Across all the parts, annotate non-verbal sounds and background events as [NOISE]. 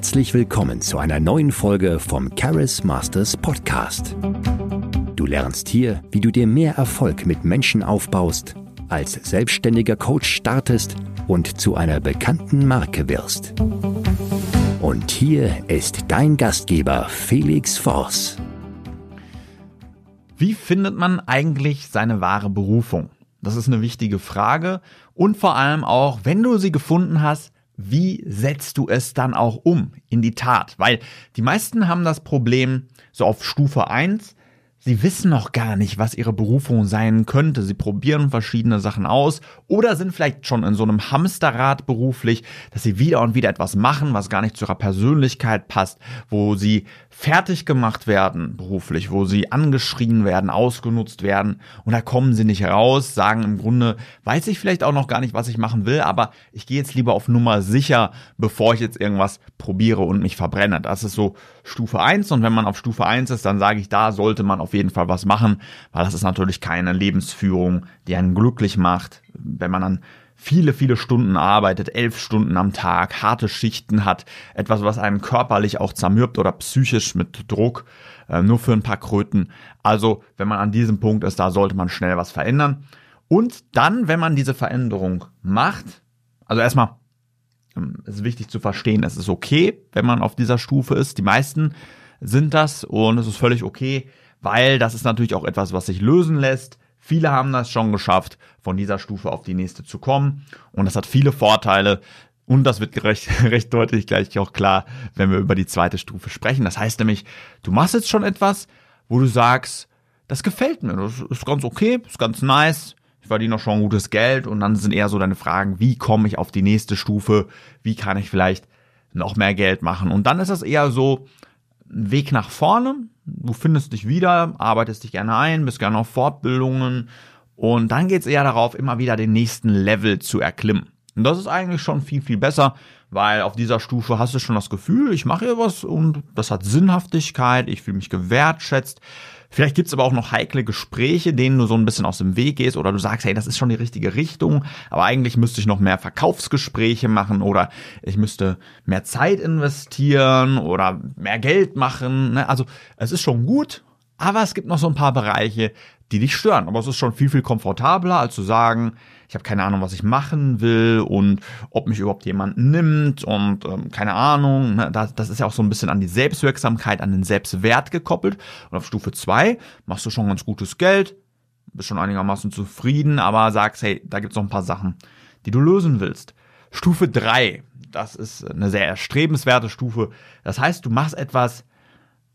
Herzlich willkommen zu einer neuen Folge vom Charis Masters Podcast. Du lernst hier, wie du dir mehr Erfolg mit Menschen aufbaust, als selbstständiger Coach startest und zu einer bekannten Marke wirst. Und hier ist dein Gastgeber Felix Voss. Wie findet man eigentlich seine wahre Berufung? Das ist eine wichtige Frage. Und vor allem auch, wenn du sie gefunden hast, wie setzt du es dann auch um in die Tat? Weil die meisten haben das Problem so auf Stufe 1, Sie wissen noch gar nicht, was ihre Berufung sein könnte. Sie probieren verschiedene Sachen aus oder sind vielleicht schon in so einem Hamsterrad beruflich, dass sie wieder und wieder etwas machen, was gar nicht zu ihrer Persönlichkeit passt, wo sie fertig gemacht werden beruflich, wo sie angeschrien werden, ausgenutzt werden und da kommen sie nicht raus, sagen im Grunde, weiß ich vielleicht auch noch gar nicht, was ich machen will, aber ich gehe jetzt lieber auf Nummer sicher, bevor ich jetzt irgendwas probiere und mich verbrenne. Das ist so Stufe 1 und wenn man auf Stufe 1 ist, dann sage ich, da sollte man auf auf jeden Fall was machen, weil das ist natürlich keine Lebensführung, die einen glücklich macht, wenn man dann viele, viele Stunden arbeitet, elf Stunden am Tag, harte Schichten hat, etwas, was einen körperlich auch zermürbt oder psychisch mit Druck, äh, nur für ein paar Kröten. Also, wenn man an diesem Punkt ist, da sollte man schnell was verändern. Und dann, wenn man diese Veränderung macht, also erstmal, ähm, es ist wichtig zu verstehen, es ist okay, wenn man auf dieser Stufe ist. Die meisten sind das und es ist völlig okay, weil das ist natürlich auch etwas, was sich lösen lässt. Viele haben das schon geschafft, von dieser Stufe auf die nächste zu kommen. Und das hat viele Vorteile. Und das wird recht, [LAUGHS] recht deutlich gleich auch klar, wenn wir über die zweite Stufe sprechen. Das heißt nämlich, du machst jetzt schon etwas, wo du sagst, das gefällt mir, das ist ganz okay, ist ganz nice, ich verdiene noch schon gutes Geld und dann sind eher so deine Fragen, wie komme ich auf die nächste Stufe, wie kann ich vielleicht noch mehr Geld machen. Und dann ist das eher so Weg nach vorne, du findest dich wieder, arbeitest dich gerne ein, bist gerne auf Fortbildungen und dann geht es eher darauf, immer wieder den nächsten Level zu erklimmen. Und das ist eigentlich schon viel, viel besser, weil auf dieser Stufe hast du schon das Gefühl, ich mache hier was und das hat Sinnhaftigkeit, ich fühle mich gewertschätzt. Vielleicht gibt's aber auch noch heikle Gespräche, denen du so ein bisschen aus dem Weg gehst oder du sagst, hey, das ist schon die richtige Richtung, aber eigentlich müsste ich noch mehr Verkaufsgespräche machen oder ich müsste mehr Zeit investieren oder mehr Geld machen. Ne? Also es ist schon gut, aber es gibt noch so ein paar Bereiche, die dich stören. Aber es ist schon viel, viel komfortabler, als zu sagen, ich habe keine Ahnung, was ich machen will und ob mich überhaupt jemand nimmt und ähm, keine Ahnung. Ne? Das, das ist ja auch so ein bisschen an die Selbstwirksamkeit, an den Selbstwert gekoppelt. Und auf Stufe zwei machst du schon ganz gutes Geld, bist schon einigermaßen zufrieden, aber sagst, hey, da gibt's noch ein paar Sachen, die du lösen willst. Stufe drei, das ist eine sehr erstrebenswerte Stufe. Das heißt, du machst etwas,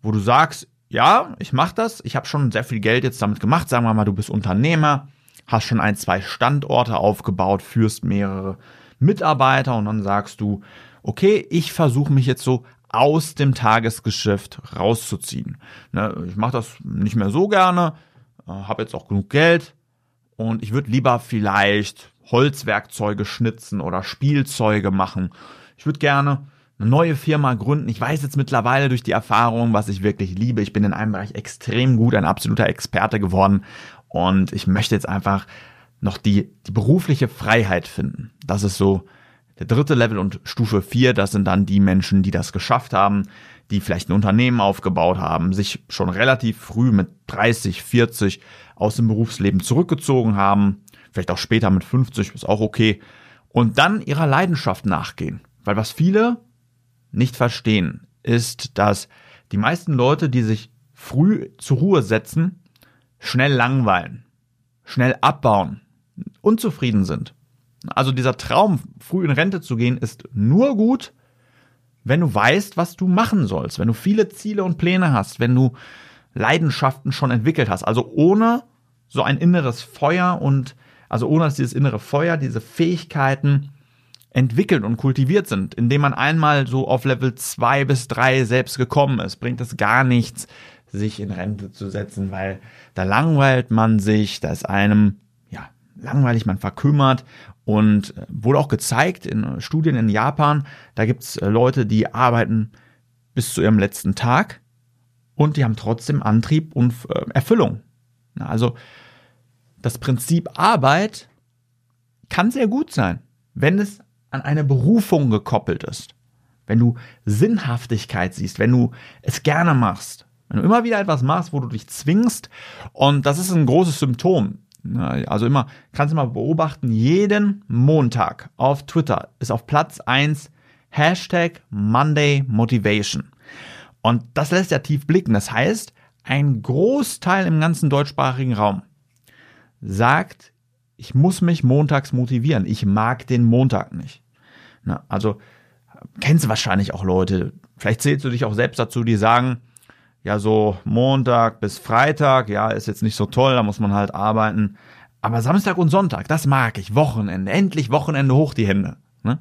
wo du sagst, ja, ich mache das, ich habe schon sehr viel Geld jetzt damit gemacht. Sagen wir mal, du bist Unternehmer, hast schon ein, zwei Standorte aufgebaut, führst mehrere Mitarbeiter und dann sagst du, okay, ich versuche mich jetzt so aus dem Tagesgeschäft rauszuziehen. Ne, ich mache das nicht mehr so gerne, äh, habe jetzt auch genug Geld und ich würde lieber vielleicht Holzwerkzeuge schnitzen oder Spielzeuge machen. Ich würde gerne eine neue Firma gründen. Ich weiß jetzt mittlerweile durch die Erfahrung, was ich wirklich liebe. Ich bin in einem Bereich extrem gut, ein absoluter Experte geworden und ich möchte jetzt einfach noch die, die berufliche Freiheit finden. Das ist so der dritte Level und Stufe vier. das sind dann die Menschen, die das geschafft haben, die vielleicht ein Unternehmen aufgebaut haben, sich schon relativ früh mit 30, 40 aus dem Berufsleben zurückgezogen haben, vielleicht auch später mit 50, ist auch okay, und dann ihrer Leidenschaft nachgehen. Weil was viele nicht verstehen, ist, dass die meisten Leute, die sich früh zur Ruhe setzen, schnell langweilen, schnell abbauen, unzufrieden sind. Also dieser Traum, früh in Rente zu gehen, ist nur gut, wenn du weißt, was du machen sollst, wenn du viele Ziele und Pläne hast, wenn du Leidenschaften schon entwickelt hast. Also ohne so ein inneres Feuer und also ohne dass dieses innere Feuer, diese Fähigkeiten entwickelt und kultiviert sind, indem man einmal so auf Level zwei bis drei selbst gekommen ist, bringt es gar nichts, sich in Rente zu setzen, weil da langweilt man sich, da ist einem ja langweilig, man verkümmert und äh, wurde auch gezeigt in Studien in Japan, da gibt's äh, Leute, die arbeiten bis zu ihrem letzten Tag und die haben trotzdem Antrieb und äh, Erfüllung. Also das Prinzip Arbeit kann sehr gut sein, wenn es an eine Berufung gekoppelt ist. wenn du Sinnhaftigkeit siehst, wenn du es gerne machst, wenn du immer wieder etwas machst, wo du dich zwingst, und das ist ein großes Symptom. Also immer, kannst du mal beobachten, jeden Montag auf Twitter ist auf Platz eins Hashtag Monday Motivation. Und das lässt ja tief blicken. Das heißt, ein Großteil im ganzen deutschsprachigen Raum sagt, ich muss mich montags motivieren. Ich mag den Montag nicht. Na, also kennst du wahrscheinlich auch Leute, vielleicht zählst du dich auch selbst dazu, die sagen, ja, so Montag bis Freitag, ja, ist jetzt nicht so toll, da muss man halt arbeiten. Aber Samstag und Sonntag, das mag ich. Wochenende, endlich Wochenende hoch die Hände. Ne?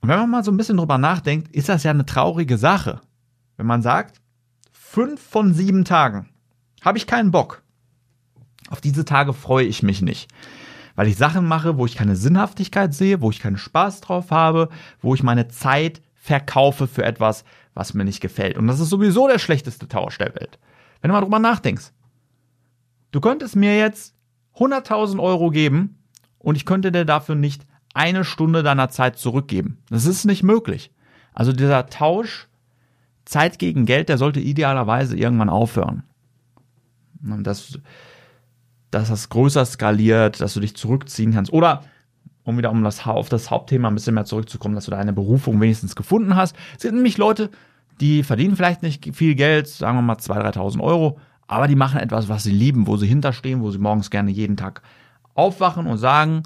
Und wenn man mal so ein bisschen drüber nachdenkt, ist das ja eine traurige Sache. Wenn man sagt, fünf von sieben Tagen habe ich keinen Bock. Auf diese Tage freue ich mich nicht. Weil ich Sachen mache, wo ich keine Sinnhaftigkeit sehe, wo ich keinen Spaß drauf habe, wo ich meine Zeit verkaufe für etwas, was mir nicht gefällt. Und das ist sowieso der schlechteste Tausch der Welt. Wenn du mal drüber nachdenkst. Du könntest mir jetzt 100.000 Euro geben und ich könnte dir dafür nicht eine Stunde deiner Zeit zurückgeben. Das ist nicht möglich. Also dieser Tausch Zeit gegen Geld, der sollte idealerweise irgendwann aufhören. Dass, dass das größer skaliert, dass du dich zurückziehen kannst. Oder, um wieder um das, auf das Hauptthema ein bisschen mehr zurückzukommen, dass du deine Berufung wenigstens gefunden hast. Es sind nämlich Leute, die verdienen vielleicht nicht viel Geld, sagen wir mal 2.000, 3.000 Euro, aber die machen etwas, was sie lieben, wo sie hinterstehen, wo sie morgens gerne jeden Tag aufwachen und sagen,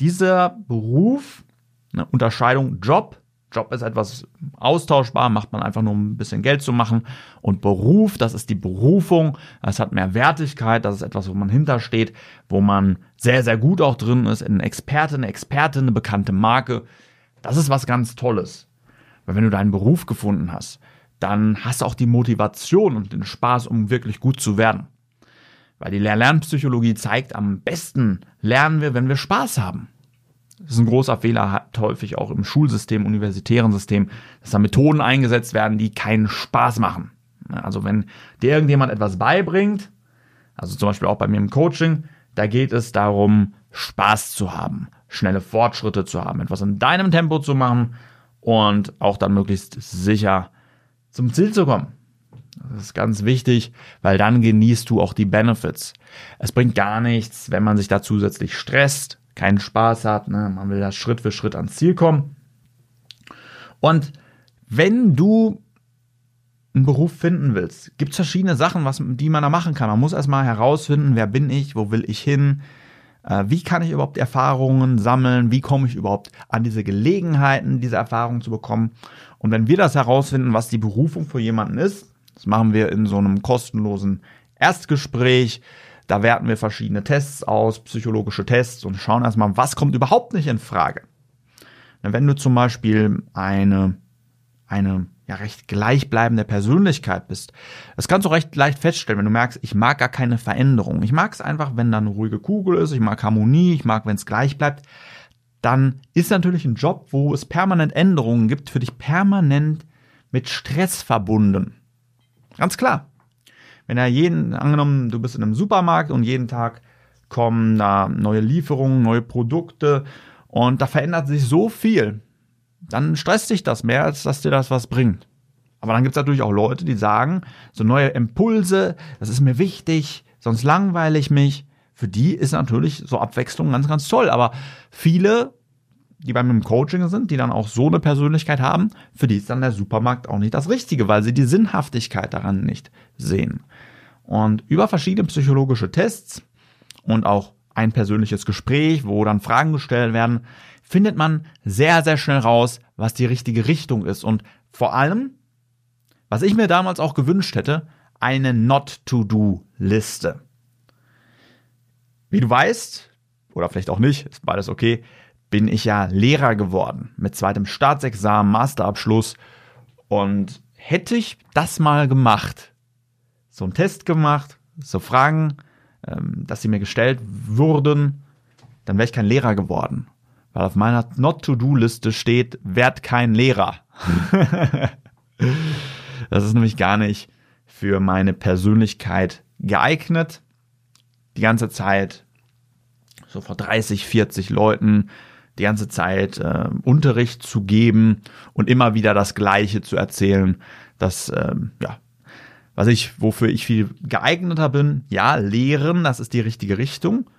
dieser Beruf, eine Unterscheidung Job, Job ist etwas austauschbar, macht man einfach nur um ein bisschen Geld zu machen. Und Beruf, das ist die Berufung, das hat mehr Wertigkeit, das ist etwas, wo man hintersteht, wo man sehr, sehr gut auch drin ist, ein Experte, eine Expertin, eine bekannte Marke. Das ist was ganz Tolles. Weil wenn du deinen Beruf gefunden hast, dann hast du auch die Motivation und den Spaß, um wirklich gut zu werden. Weil die Lernpsychologie zeigt, am besten lernen wir, wenn wir Spaß haben. Das ist ein großer Fehler, hat häufig auch im Schulsystem, universitären System, dass da Methoden eingesetzt werden, die keinen Spaß machen. Also wenn dir irgendjemand etwas beibringt, also zum Beispiel auch bei mir im Coaching, da geht es darum, Spaß zu haben, schnelle Fortschritte zu haben, etwas in deinem Tempo zu machen und auch dann möglichst sicher zum Ziel zu kommen. Das ist ganz wichtig, weil dann genießt du auch die Benefits. Es bringt gar nichts, wenn man sich da zusätzlich stresst, keinen Spaß hat. Ne? Man will da Schritt für Schritt ans Ziel kommen. Und wenn du einen Beruf finden willst, gibt es verschiedene Sachen, was, die man da machen kann. Man muss erstmal herausfinden, wer bin ich, wo will ich hin, äh, wie kann ich überhaupt Erfahrungen sammeln, wie komme ich überhaupt an diese Gelegenheiten, diese Erfahrungen zu bekommen. Und wenn wir das herausfinden, was die Berufung für jemanden ist, das machen wir in so einem kostenlosen Erstgespräch, da werten wir verschiedene Tests aus, psychologische Tests und schauen erstmal, was kommt überhaupt nicht in Frage. Wenn du zum Beispiel eine, eine ja, recht gleichbleibende Persönlichkeit bist, das kannst du recht leicht feststellen, wenn du merkst, ich mag gar keine Veränderung. Ich mag es einfach, wenn da eine ruhige Kugel ist, ich mag Harmonie, ich mag, wenn es gleich bleibt. Dann ist natürlich ein Job, wo es permanent Änderungen gibt, für dich permanent mit Stress verbunden. Ganz klar. Wenn er jeden, angenommen, du bist in einem Supermarkt und jeden Tag kommen da neue Lieferungen, neue Produkte und da verändert sich so viel, dann stresst dich das mehr, als dass dir das was bringt. Aber dann gibt es natürlich auch Leute, die sagen, so neue Impulse, das ist mir wichtig, sonst langweile ich mich. Für die ist natürlich so Abwechslung ganz, ganz toll. Aber viele, die bei mir im Coaching sind, die dann auch so eine Persönlichkeit haben, für die ist dann der Supermarkt auch nicht das Richtige, weil sie die Sinnhaftigkeit daran nicht sehen. Und über verschiedene psychologische Tests und auch ein persönliches Gespräch, wo dann Fragen gestellt werden, findet man sehr, sehr schnell raus, was die richtige Richtung ist. Und vor allem, was ich mir damals auch gewünscht hätte, eine Not-to-Do-Liste. Wie du weißt, oder vielleicht auch nicht, ist beides okay, bin ich ja Lehrer geworden mit zweitem Staatsexamen, Masterabschluss. Und hätte ich das mal gemacht, so einen Test gemacht, so Fragen, ähm, dass sie mir gestellt wurden, dann wäre ich kein Lehrer geworden. Weil auf meiner Not-to-Do-Liste steht, werd kein Lehrer. [LAUGHS] das ist nämlich gar nicht für meine Persönlichkeit geeignet. Die ganze Zeit so vor 30, 40 Leuten die ganze Zeit äh, Unterricht zu geben und immer wieder das Gleiche zu erzählen. Das, ähm, ja, was ich, wofür ich viel geeigneter bin, ja, lehren, das ist die richtige Richtung,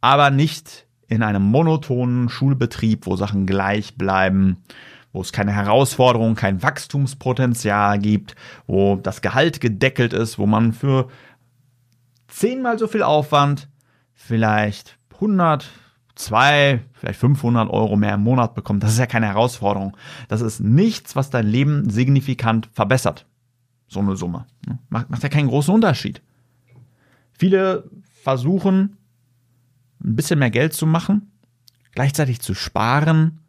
aber nicht in einem monotonen Schulbetrieb, wo Sachen gleich bleiben, wo es keine Herausforderung, kein Wachstumspotenzial gibt, wo das Gehalt gedeckelt ist, wo man für zehnmal so viel Aufwand vielleicht 100, 2, vielleicht 500 Euro mehr im Monat bekommt. Das ist ja keine Herausforderung. Das ist nichts, was dein Leben signifikant verbessert. So eine Summe. Macht, macht ja keinen großen Unterschied. Viele versuchen, ein bisschen mehr Geld zu machen, gleichzeitig zu sparen.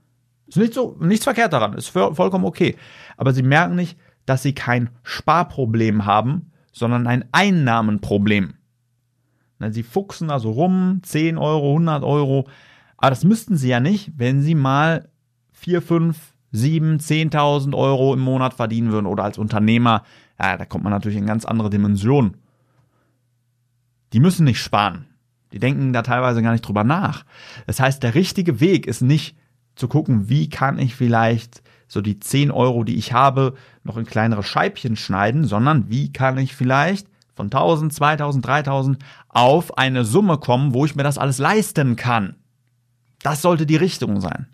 Ist nicht so, nichts verkehrt daran, ist vollkommen okay. Aber sie merken nicht, dass sie kein Sparproblem haben, sondern ein Einnahmenproblem. Sie fuchsen also rum, 10 Euro, 100 Euro. Aber das müssten sie ja nicht, wenn sie mal 4, 5, 7, 10.000 Euro im Monat verdienen würden oder als Unternehmer. Ja, da kommt man natürlich in ganz andere Dimensionen. Die müssen nicht sparen. Die denken da teilweise gar nicht drüber nach. Das heißt, der richtige Weg ist nicht zu gucken, wie kann ich vielleicht so die 10 Euro, die ich habe, noch in kleinere Scheibchen schneiden, sondern wie kann ich vielleicht von 1000, 2000, 3000 auf eine Summe kommen, wo ich mir das alles leisten kann. Das sollte die Richtung sein.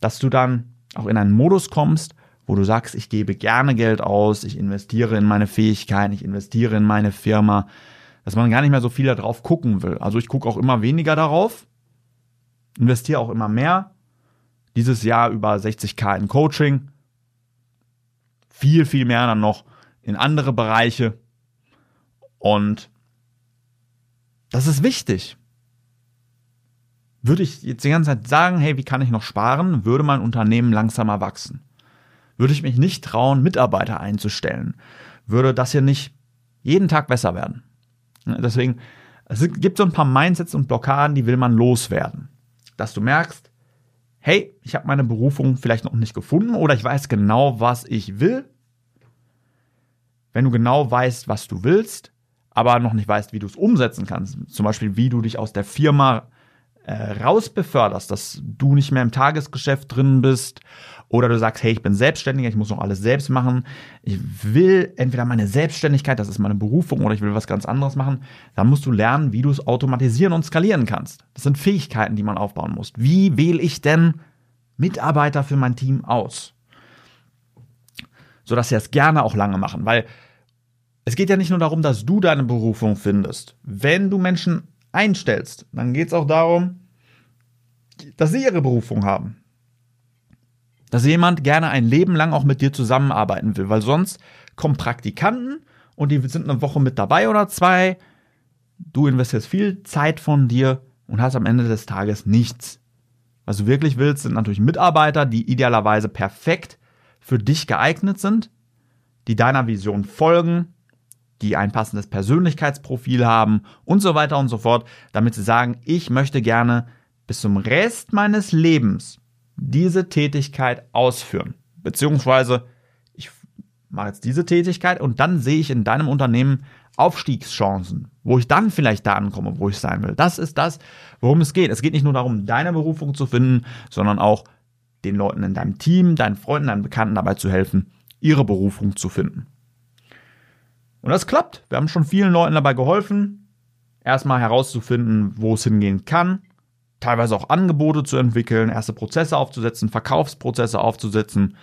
Dass du dann auch in einen Modus kommst, wo du sagst, ich gebe gerne Geld aus, ich investiere in meine Fähigkeiten, ich investiere in meine Firma, dass man gar nicht mehr so viel darauf gucken will. Also ich gucke auch immer weniger darauf, investiere auch immer mehr. Dieses Jahr über 60k in Coaching, viel, viel mehr dann noch in andere Bereiche. Und das ist wichtig. Würde ich jetzt die ganze Zeit sagen, hey, wie kann ich noch sparen, würde mein Unternehmen langsamer wachsen. Würde ich mich nicht trauen, Mitarbeiter einzustellen, würde das hier nicht jeden Tag besser werden. Deswegen, es gibt so ein paar Mindsets und Blockaden, die will man loswerden. Dass du merkst, hey, ich habe meine Berufung vielleicht noch nicht gefunden oder ich weiß genau, was ich will wenn du genau weißt, was du willst, aber noch nicht weißt, wie du es umsetzen kannst, zum Beispiel wie du dich aus der Firma äh, rausbeförderst, dass du nicht mehr im Tagesgeschäft drin bist oder du sagst, hey, ich bin Selbstständiger, ich muss noch alles selbst machen, ich will entweder meine Selbstständigkeit, das ist meine Berufung oder ich will was ganz anderes machen, dann musst du lernen, wie du es automatisieren und skalieren kannst. Das sind Fähigkeiten, die man aufbauen muss. Wie wähle ich denn Mitarbeiter für mein Team aus? Sodass sie das gerne auch lange machen, weil es geht ja nicht nur darum, dass du deine Berufung findest. Wenn du Menschen einstellst, dann geht es auch darum, dass sie ihre Berufung haben. Dass jemand gerne ein Leben lang auch mit dir zusammenarbeiten will, weil sonst kommen Praktikanten und die sind eine Woche mit dabei oder zwei. Du investierst viel Zeit von dir und hast am Ende des Tages nichts. Was du wirklich willst, sind natürlich Mitarbeiter, die idealerweise perfekt für dich geeignet sind, die deiner Vision folgen die ein passendes Persönlichkeitsprofil haben und so weiter und so fort, damit sie sagen, ich möchte gerne bis zum Rest meines Lebens diese Tätigkeit ausführen. Beziehungsweise ich mache jetzt diese Tätigkeit und dann sehe ich in deinem Unternehmen Aufstiegschancen, wo ich dann vielleicht da ankomme, wo ich sein will. Das ist das, worum es geht. Es geht nicht nur darum, deine Berufung zu finden, sondern auch den Leuten in deinem Team, deinen Freunden, deinen Bekannten dabei zu helfen, ihre Berufung zu finden. Und das klappt. Wir haben schon vielen Leuten dabei geholfen, erstmal herauszufinden, wo es hingehen kann, teilweise auch Angebote zu entwickeln, erste Prozesse aufzusetzen, Verkaufsprozesse aufzusetzen.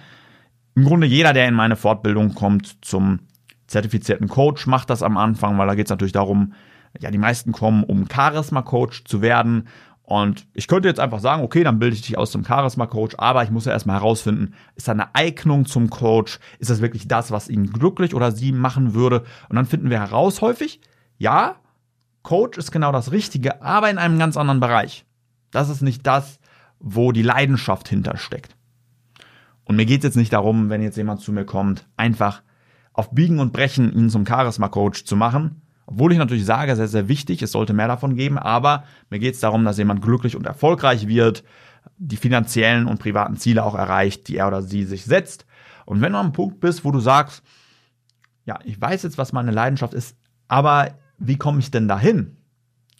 Im Grunde jeder, der in meine Fortbildung kommt zum zertifizierten Coach, macht das am Anfang, weil da geht es natürlich darum, ja, die meisten kommen, um Charisma-Coach zu werden und ich könnte jetzt einfach sagen, okay, dann bilde ich dich aus zum Charisma-Coach, aber ich muss ja erstmal herausfinden, ist da eine Eignung zum Coach? Ist das wirklich das, was ihn glücklich oder sie machen würde? Und dann finden wir heraus häufig, ja, Coach ist genau das Richtige, aber in einem ganz anderen Bereich. Das ist nicht das, wo die Leidenschaft hintersteckt. Und mir geht es jetzt nicht darum, wenn jetzt jemand zu mir kommt, einfach auf Biegen und Brechen ihn zum Charisma-Coach zu machen, obwohl ich natürlich sage, sehr, sehr wichtig, es sollte mehr davon geben, aber mir geht es darum, dass jemand glücklich und erfolgreich wird, die finanziellen und privaten Ziele auch erreicht, die er oder sie sich setzt. Und wenn du am Punkt bist, wo du sagst, ja, ich weiß jetzt, was meine Leidenschaft ist, aber wie komme ich denn dahin?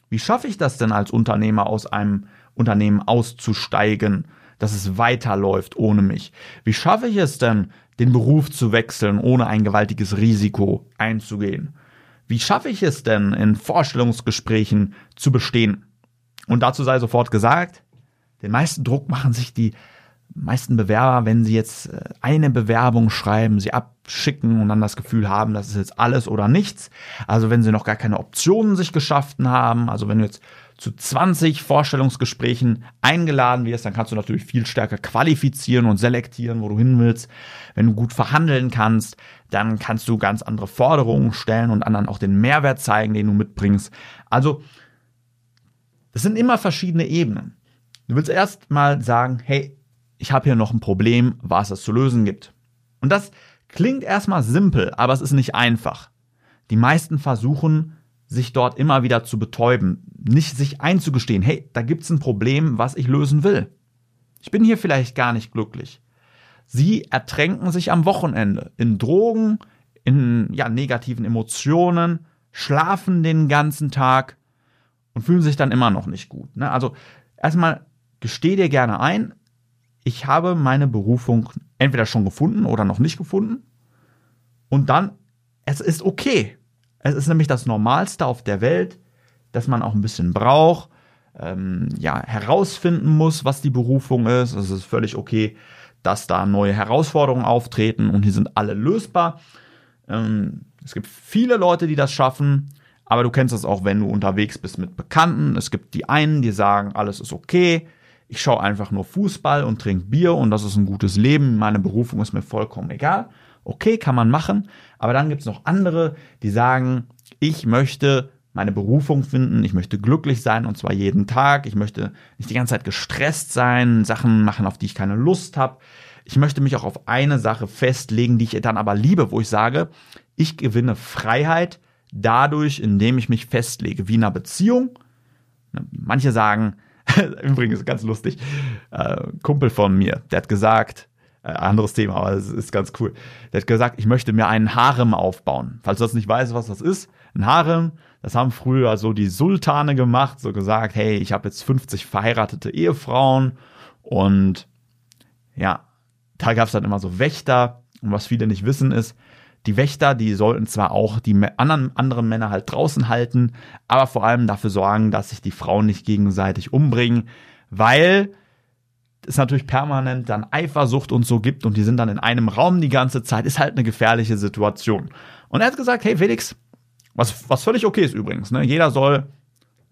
Wie schaffe ich das denn als Unternehmer aus einem Unternehmen auszusteigen, dass es weiterläuft ohne mich? Wie schaffe ich es denn, den Beruf zu wechseln, ohne ein gewaltiges Risiko einzugehen? Wie schaffe ich es denn, in Vorstellungsgesprächen zu bestehen? Und dazu sei sofort gesagt, den meisten Druck machen sich die meisten Bewerber, wenn sie jetzt äh, eine Bewerbung schreiben, sie abschicken und dann das Gefühl haben, das ist jetzt alles oder nichts. Also wenn sie noch gar keine Optionen sich geschaffen haben, also wenn du jetzt zu 20 Vorstellungsgesprächen eingeladen wirst, dann kannst du natürlich viel stärker qualifizieren und selektieren, wo du hin willst. Wenn du gut verhandeln kannst, dann kannst du ganz andere Forderungen stellen und anderen auch den Mehrwert zeigen, den du mitbringst. Also, das sind immer verschiedene Ebenen. Du willst erst mal sagen, hey, ich habe hier noch ein Problem, was es zu lösen gibt. Und das klingt erstmal simpel, aber es ist nicht einfach. Die meisten versuchen, sich dort immer wieder zu betäuben, nicht sich einzugestehen, hey, da gibt's ein Problem, was ich lösen will. Ich bin hier vielleicht gar nicht glücklich. Sie ertränken sich am Wochenende in Drogen, in ja, negativen Emotionen, schlafen den ganzen Tag und fühlen sich dann immer noch nicht gut. Ne? Also erstmal gesteh dir gerne ein, ich habe meine Berufung entweder schon gefunden oder noch nicht gefunden. Und dann, es ist okay. Es ist nämlich das Normalste auf der Welt, dass man auch ein bisschen braucht, ähm, ja, herausfinden muss, was die Berufung ist. Es ist völlig okay, dass da neue Herausforderungen auftreten und die sind alle lösbar. Ähm, es gibt viele Leute, die das schaffen, aber du kennst es auch, wenn du unterwegs bist mit Bekannten. Es gibt die einen, die sagen, alles ist okay. Ich schaue einfach nur Fußball und trinke Bier und das ist ein gutes Leben. Meine Berufung ist mir vollkommen egal. Okay, kann man machen. Aber dann gibt es noch andere, die sagen, ich möchte meine Berufung finden, ich möchte glücklich sein und zwar jeden Tag. Ich möchte nicht die ganze Zeit gestresst sein, Sachen machen, auf die ich keine Lust habe. Ich möchte mich auch auf eine Sache festlegen, die ich dann aber liebe, wo ich sage, ich gewinne Freiheit dadurch, indem ich mich festlege, wie in einer Beziehung. Manche sagen, [LAUGHS] übrigens ganz lustig, äh, Kumpel von mir, der hat gesagt, äh, anderes Thema, aber es ist ganz cool. Der hat gesagt, ich möchte mir einen Harem aufbauen. Falls du das nicht weißt, was das ist, ein Harem, das haben früher so die Sultane gemacht, so gesagt, hey, ich habe jetzt 50 verheiratete Ehefrauen und ja, da gab es dann immer so Wächter und was viele nicht wissen ist, die Wächter, die sollten zwar auch die anderen, anderen Männer halt draußen halten, aber vor allem dafür sorgen, dass sich die Frauen nicht gegenseitig umbringen, weil es natürlich permanent dann Eifersucht und so gibt und die sind dann in einem Raum die ganze Zeit, ist halt eine gefährliche Situation. Und er hat gesagt, hey Felix, was, was völlig okay ist übrigens, ne? jeder soll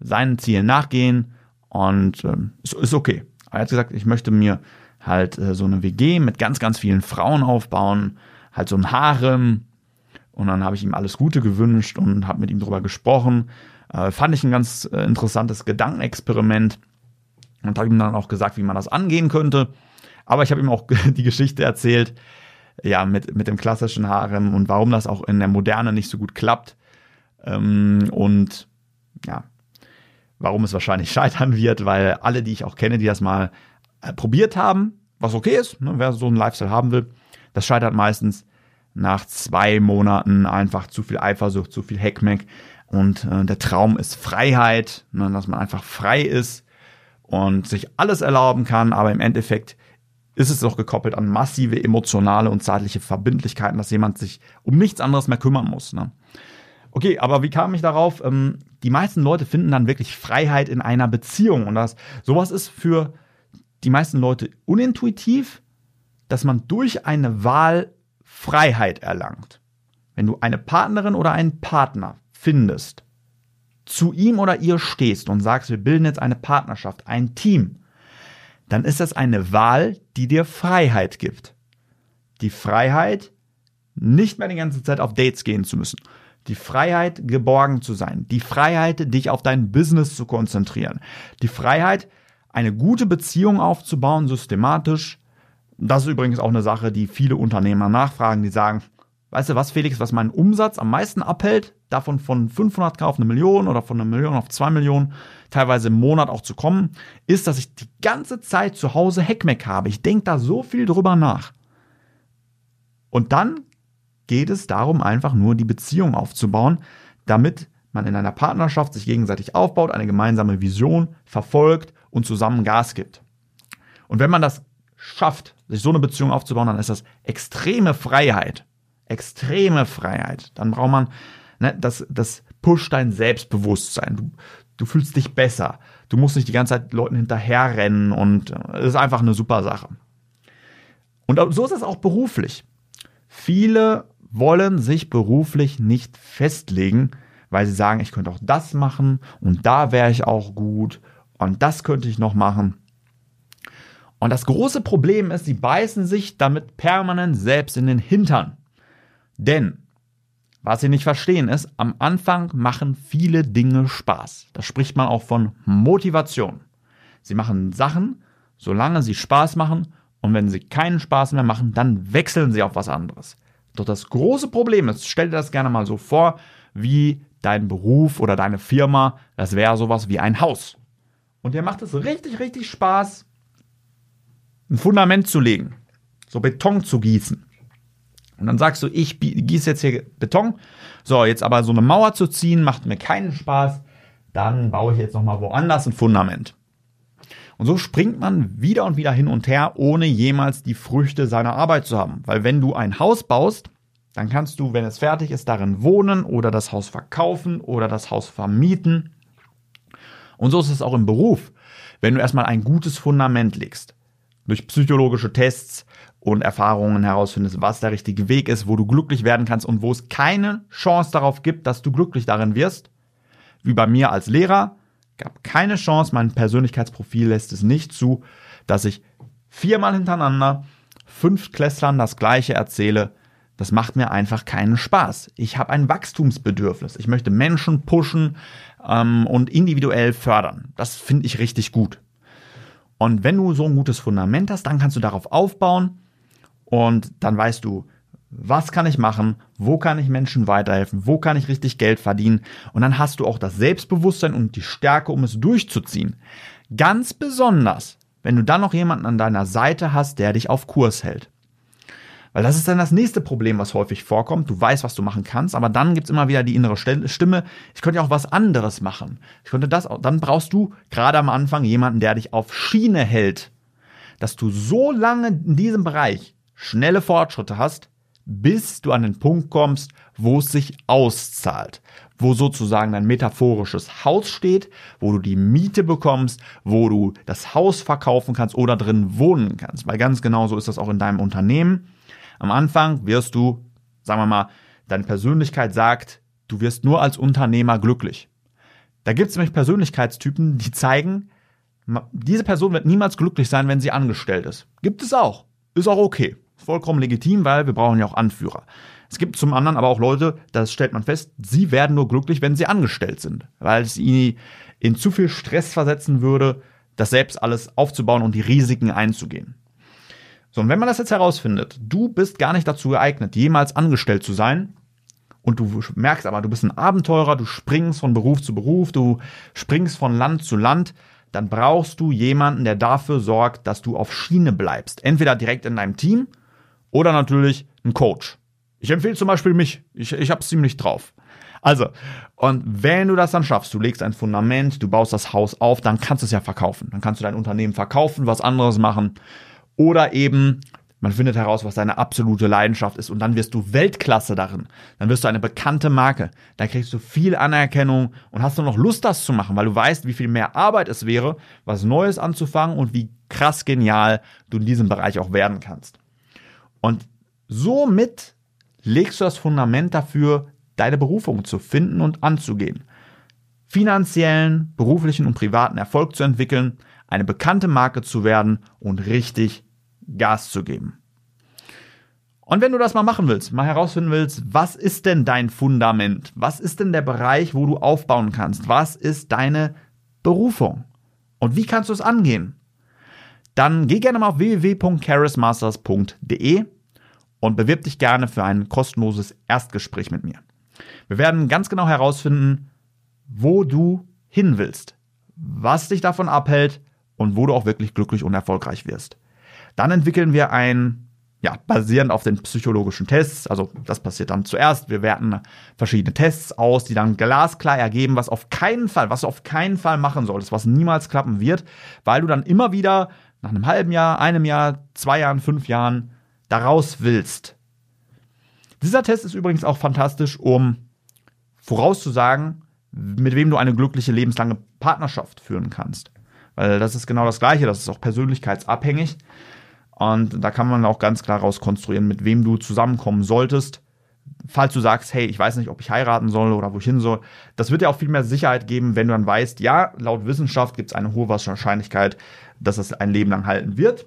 seinen Zielen nachgehen und ähm, ist, ist okay. Er hat gesagt, ich möchte mir halt äh, so eine WG mit ganz, ganz vielen Frauen aufbauen, halt so ein Harem. Und dann habe ich ihm alles Gute gewünscht und habe mit ihm darüber gesprochen. Äh, fand ich ein ganz äh, interessantes Gedankenexperiment und habe ihm dann auch gesagt, wie man das angehen könnte. Aber ich habe ihm auch [LAUGHS] die Geschichte erzählt, ja, mit, mit dem klassischen Harem und warum das auch in der Moderne nicht so gut klappt. Ähm, und ja, warum es wahrscheinlich [LAUGHS] scheitern wird, weil alle, die ich auch kenne, die das mal äh, probiert haben, was okay ist, ne, wer so einen Lifestyle haben will, das scheitert meistens nach zwei Monaten einfach zu viel Eifersucht, zu viel Heckmeck. Und äh, der Traum ist Freiheit, ne, dass man einfach frei ist und sich alles erlauben kann, aber im Endeffekt ist es doch gekoppelt an massive emotionale und zeitliche Verbindlichkeiten, dass jemand sich um nichts anderes mehr kümmern muss. Ne? Okay, aber wie kam ich darauf? Ähm, die meisten Leute finden dann wirklich Freiheit in einer Beziehung und das sowas ist für die meisten Leute unintuitiv, dass man durch eine Wahl Freiheit erlangt. Wenn du eine Partnerin oder einen Partner findest, zu ihm oder ihr stehst und sagst, wir bilden jetzt eine Partnerschaft, ein Team, dann ist das eine Wahl, die dir Freiheit gibt. Die Freiheit, nicht mehr die ganze Zeit auf Dates gehen zu müssen. Die Freiheit, geborgen zu sein. Die Freiheit, dich auf dein Business zu konzentrieren. Die Freiheit, eine gute Beziehung aufzubauen, systematisch, das ist übrigens auch eine Sache, die viele Unternehmer nachfragen, die sagen, weißt du was, Felix, was meinen Umsatz am meisten abhält, davon von 500k auf eine Million oder von einer Million auf zwei Millionen, teilweise im Monat auch zu kommen, ist, dass ich die ganze Zeit zu Hause Heckmeck habe. Ich denke da so viel drüber nach. Und dann geht es darum, einfach nur die Beziehung aufzubauen, damit man in einer Partnerschaft sich gegenseitig aufbaut, eine gemeinsame Vision verfolgt und zusammen Gas gibt. Und wenn man das schafft, sich so eine Beziehung aufzubauen, dann ist das extreme Freiheit. Extreme Freiheit. Dann braucht man, ne, das, das pusht dein Selbstbewusstsein. Du, du fühlst dich besser. Du musst nicht die ganze Zeit Leuten hinterherrennen und es äh, ist einfach eine super Sache. Und so ist es auch beruflich. Viele wollen sich beruflich nicht festlegen, weil sie sagen, ich könnte auch das machen und da wäre ich auch gut und das könnte ich noch machen. Und das große Problem ist, sie beißen sich damit permanent selbst in den Hintern. Denn, was sie nicht verstehen ist, am Anfang machen viele Dinge Spaß. Da spricht man auch von Motivation. Sie machen Sachen, solange sie Spaß machen und wenn sie keinen Spaß mehr machen, dann wechseln sie auf was anderes. Doch das große Problem ist, stell dir das gerne mal so vor, wie dein Beruf oder deine Firma, das wäre sowas wie ein Haus. Und dir macht es richtig, richtig Spaß, ein Fundament zu legen, so Beton zu gießen. Und dann sagst du, ich gieße jetzt hier Beton. So, jetzt aber so eine Mauer zu ziehen, macht mir keinen Spaß. Dann baue ich jetzt nochmal woanders ein Fundament. Und so springt man wieder und wieder hin und her, ohne jemals die Früchte seiner Arbeit zu haben. Weil wenn du ein Haus baust, dann kannst du, wenn es fertig ist, darin wohnen oder das Haus verkaufen oder das Haus vermieten. Und so ist es auch im Beruf. Wenn du erstmal ein gutes Fundament legst, durch psychologische Tests und Erfahrungen herausfindest, was der richtige Weg ist, wo du glücklich werden kannst und wo es keine Chance darauf gibt, dass du glücklich darin wirst. Wie bei mir als Lehrer gab keine Chance, mein Persönlichkeitsprofil lässt es nicht zu, dass ich viermal hintereinander fünf Klässlern das gleiche erzähle. Das macht mir einfach keinen Spaß. Ich habe ein Wachstumsbedürfnis. Ich möchte Menschen pushen ähm, und individuell fördern. Das finde ich richtig gut. Und wenn du so ein gutes Fundament hast, dann kannst du darauf aufbauen und dann weißt du, was kann ich machen, wo kann ich Menschen weiterhelfen, wo kann ich richtig Geld verdienen und dann hast du auch das Selbstbewusstsein und die Stärke, um es durchzuziehen. Ganz besonders, wenn du dann noch jemanden an deiner Seite hast, der dich auf Kurs hält. Weil das ist dann das nächste Problem, was häufig vorkommt. Du weißt, was du machen kannst, aber dann gibt's immer wieder die innere Stimme, ich könnte ja auch was anderes machen. Ich könnte das, dann brauchst du gerade am Anfang jemanden, der dich auf Schiene hält, dass du so lange in diesem Bereich schnelle Fortschritte hast, bis du an den Punkt kommst, wo es sich auszahlt, wo sozusagen dein metaphorisches Haus steht, wo du die Miete bekommst, wo du das Haus verkaufen kannst oder drin wohnen kannst. Weil ganz genau so ist das auch in deinem Unternehmen. Am Anfang wirst du, sagen wir mal, deine Persönlichkeit sagt, du wirst nur als Unternehmer glücklich. Da gibt es nämlich Persönlichkeitstypen, die zeigen, diese Person wird niemals glücklich sein, wenn sie angestellt ist. Gibt es auch. Ist auch okay. Vollkommen legitim, weil wir brauchen ja auch Anführer. Es gibt zum anderen aber auch Leute, das stellt man fest, sie werden nur glücklich, wenn sie angestellt sind, weil es ihnen in zu viel Stress versetzen würde, das selbst alles aufzubauen und die Risiken einzugehen. So, und wenn man das jetzt herausfindet, du bist gar nicht dazu geeignet, jemals angestellt zu sein, und du merkst aber, du bist ein Abenteurer, du springst von Beruf zu Beruf, du springst von Land zu Land, dann brauchst du jemanden, der dafür sorgt, dass du auf Schiene bleibst. Entweder direkt in deinem Team oder natürlich ein Coach. Ich empfehle zum Beispiel mich. Ich, ich habe es ziemlich drauf. Also, und wenn du das dann schaffst, du legst ein Fundament, du baust das Haus auf, dann kannst du es ja verkaufen. Dann kannst du dein Unternehmen verkaufen, was anderes machen oder eben, man findet heraus, was deine absolute Leidenschaft ist und dann wirst du Weltklasse darin. Dann wirst du eine bekannte Marke. Dann kriegst du viel Anerkennung und hast nur noch Lust, das zu machen, weil du weißt, wie viel mehr Arbeit es wäre, was Neues anzufangen und wie krass genial du in diesem Bereich auch werden kannst. Und somit legst du das Fundament dafür, deine Berufung zu finden und anzugehen. Finanziellen, beruflichen und privaten Erfolg zu entwickeln, eine bekannte Marke zu werden und richtig Gas zu geben. Und wenn du das mal machen willst, mal herausfinden willst, was ist denn dein Fundament? Was ist denn der Bereich, wo du aufbauen kannst? Was ist deine Berufung? Und wie kannst du es angehen? Dann geh gerne mal auf www.charismasters.de und bewirb dich gerne für ein kostenloses Erstgespräch mit mir. Wir werden ganz genau herausfinden, wo du hin willst, was dich davon abhält und wo du auch wirklich glücklich und erfolgreich wirst. Dann entwickeln wir ein ja, basierend auf den psychologischen Tests, also das passiert dann zuerst, wir werten verschiedene Tests aus, die dann glasklar ergeben, was auf keinen Fall, was du auf keinen Fall machen solltest, was niemals klappen wird, weil du dann immer wieder nach einem halben Jahr, einem Jahr, zwei Jahren, fünf Jahren daraus willst. Dieser Test ist übrigens auch fantastisch, um vorauszusagen, mit wem du eine glückliche lebenslange Partnerschaft führen kannst. Weil das ist genau das Gleiche, das ist auch persönlichkeitsabhängig. Und da kann man auch ganz klar rauskonstruieren, mit wem du zusammenkommen solltest. Falls du sagst, hey, ich weiß nicht, ob ich heiraten soll oder wo ich hin soll, das wird dir auch viel mehr Sicherheit geben, wenn du dann weißt, ja, laut Wissenschaft gibt es eine hohe Wahrscheinlichkeit, dass es ein Leben lang halten wird.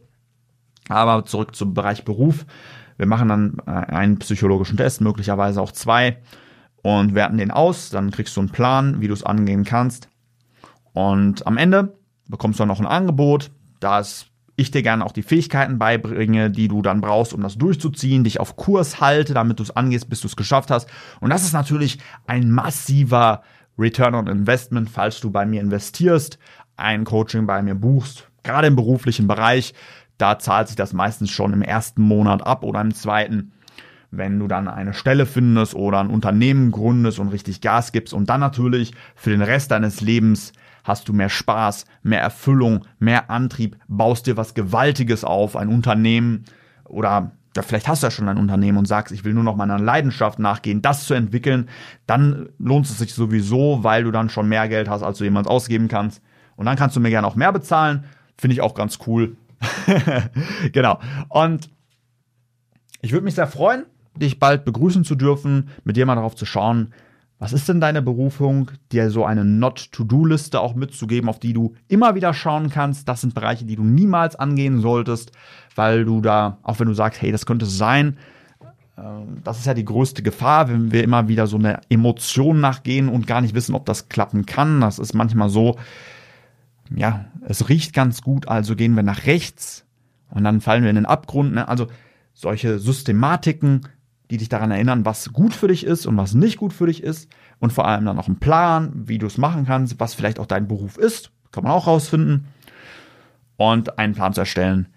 Aber zurück zum Bereich Beruf. Wir machen dann äh, einen psychologischen Test, möglicherweise auch zwei, und werten den aus. Dann kriegst du einen Plan, wie du es angehen kannst. Und am Ende bekommst du dann noch ein Angebot, dass ich dir gerne auch die Fähigkeiten beibringe, die du dann brauchst, um das durchzuziehen, dich auf Kurs halte, damit du es angehst, bis du es geschafft hast. Und das ist natürlich ein massiver Return on Investment, falls du bei mir investierst, ein Coaching bei mir buchst, gerade im beruflichen Bereich. Da zahlt sich das meistens schon im ersten Monat ab oder im zweiten wenn du dann eine Stelle findest oder ein Unternehmen gründest und richtig Gas gibst und dann natürlich für den Rest deines Lebens hast du mehr Spaß, mehr Erfüllung, mehr Antrieb, baust dir was Gewaltiges auf, ein Unternehmen oder vielleicht hast du ja schon ein Unternehmen und sagst, ich will nur noch meiner Leidenschaft nachgehen, das zu entwickeln, dann lohnt es sich sowieso, weil du dann schon mehr Geld hast, als du jemals ausgeben kannst. Und dann kannst du mir gerne auch mehr bezahlen. Finde ich auch ganz cool. [LAUGHS] genau. Und ich würde mich sehr freuen, dich bald begrüßen zu dürfen, mit dir mal darauf zu schauen, was ist denn deine Berufung, dir so eine Not-to-Do-Liste auch mitzugeben, auf die du immer wieder schauen kannst. Das sind Bereiche, die du niemals angehen solltest, weil du da, auch wenn du sagst, hey, das könnte sein, ähm, das ist ja die größte Gefahr, wenn wir immer wieder so eine Emotion nachgehen und gar nicht wissen, ob das klappen kann. Das ist manchmal so, ja, es riecht ganz gut, also gehen wir nach rechts und dann fallen wir in den Abgrund. Ne? Also solche Systematiken die dich daran erinnern, was gut für dich ist und was nicht gut für dich ist. Und vor allem dann auch einen Plan, wie du es machen kannst, was vielleicht auch dein Beruf ist. Kann man auch rausfinden. Und einen Plan zu erstellen,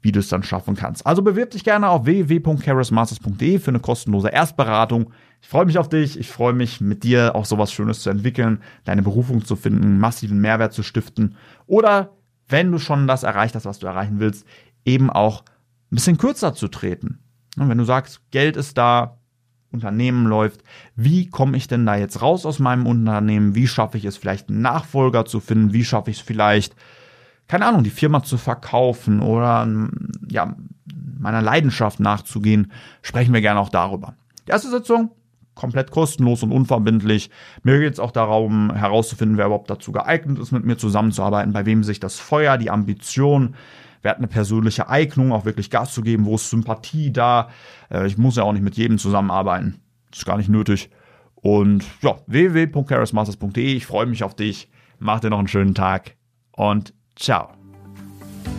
wie du es dann schaffen kannst. Also bewirb dich gerne auf www.charismasters.de für eine kostenlose Erstberatung. Ich freue mich auf dich. Ich freue mich, mit dir auch sowas Schönes zu entwickeln, deine Berufung zu finden, massiven Mehrwert zu stiften. Oder wenn du schon das erreicht hast, was du erreichen willst, eben auch ein bisschen kürzer zu treten. Und wenn du sagst, Geld ist da, Unternehmen läuft, wie komme ich denn da jetzt raus aus meinem Unternehmen? Wie schaffe ich es vielleicht einen Nachfolger zu finden? Wie schaffe ich es vielleicht, keine Ahnung, die Firma zu verkaufen oder ja, meiner Leidenschaft nachzugehen? Sprechen wir gerne auch darüber. Die erste Sitzung komplett kostenlos und unverbindlich. Mir geht es auch darum, herauszufinden, wer überhaupt dazu geeignet ist, mit mir zusammenzuarbeiten, bei wem sich das Feuer, die Ambition, wer hat eine persönliche Eignung, auch wirklich Gas zu geben, wo ist Sympathie da. Äh, ich muss ja auch nicht mit jedem zusammenarbeiten. Das ist gar nicht nötig. Und ja, www.charismasters.de. Ich freue mich auf dich. Mach dir noch einen schönen Tag und ciao.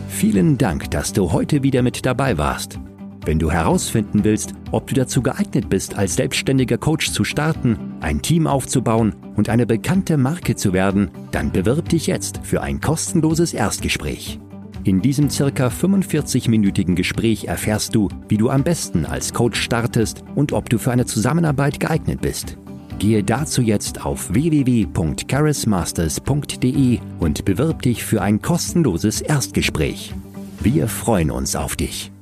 Vielen Dank, dass du heute wieder mit dabei warst. Wenn du herausfinden willst, ob du dazu geeignet bist, als selbstständiger Coach zu starten, ein Team aufzubauen und eine bekannte Marke zu werden, dann bewirb dich jetzt für ein kostenloses Erstgespräch. In diesem circa 45-minütigen Gespräch erfährst du, wie du am besten als Coach startest und ob du für eine Zusammenarbeit geeignet bist. Gehe dazu jetzt auf www.charismasters.de und bewirb dich für ein kostenloses Erstgespräch. Wir freuen uns auf dich.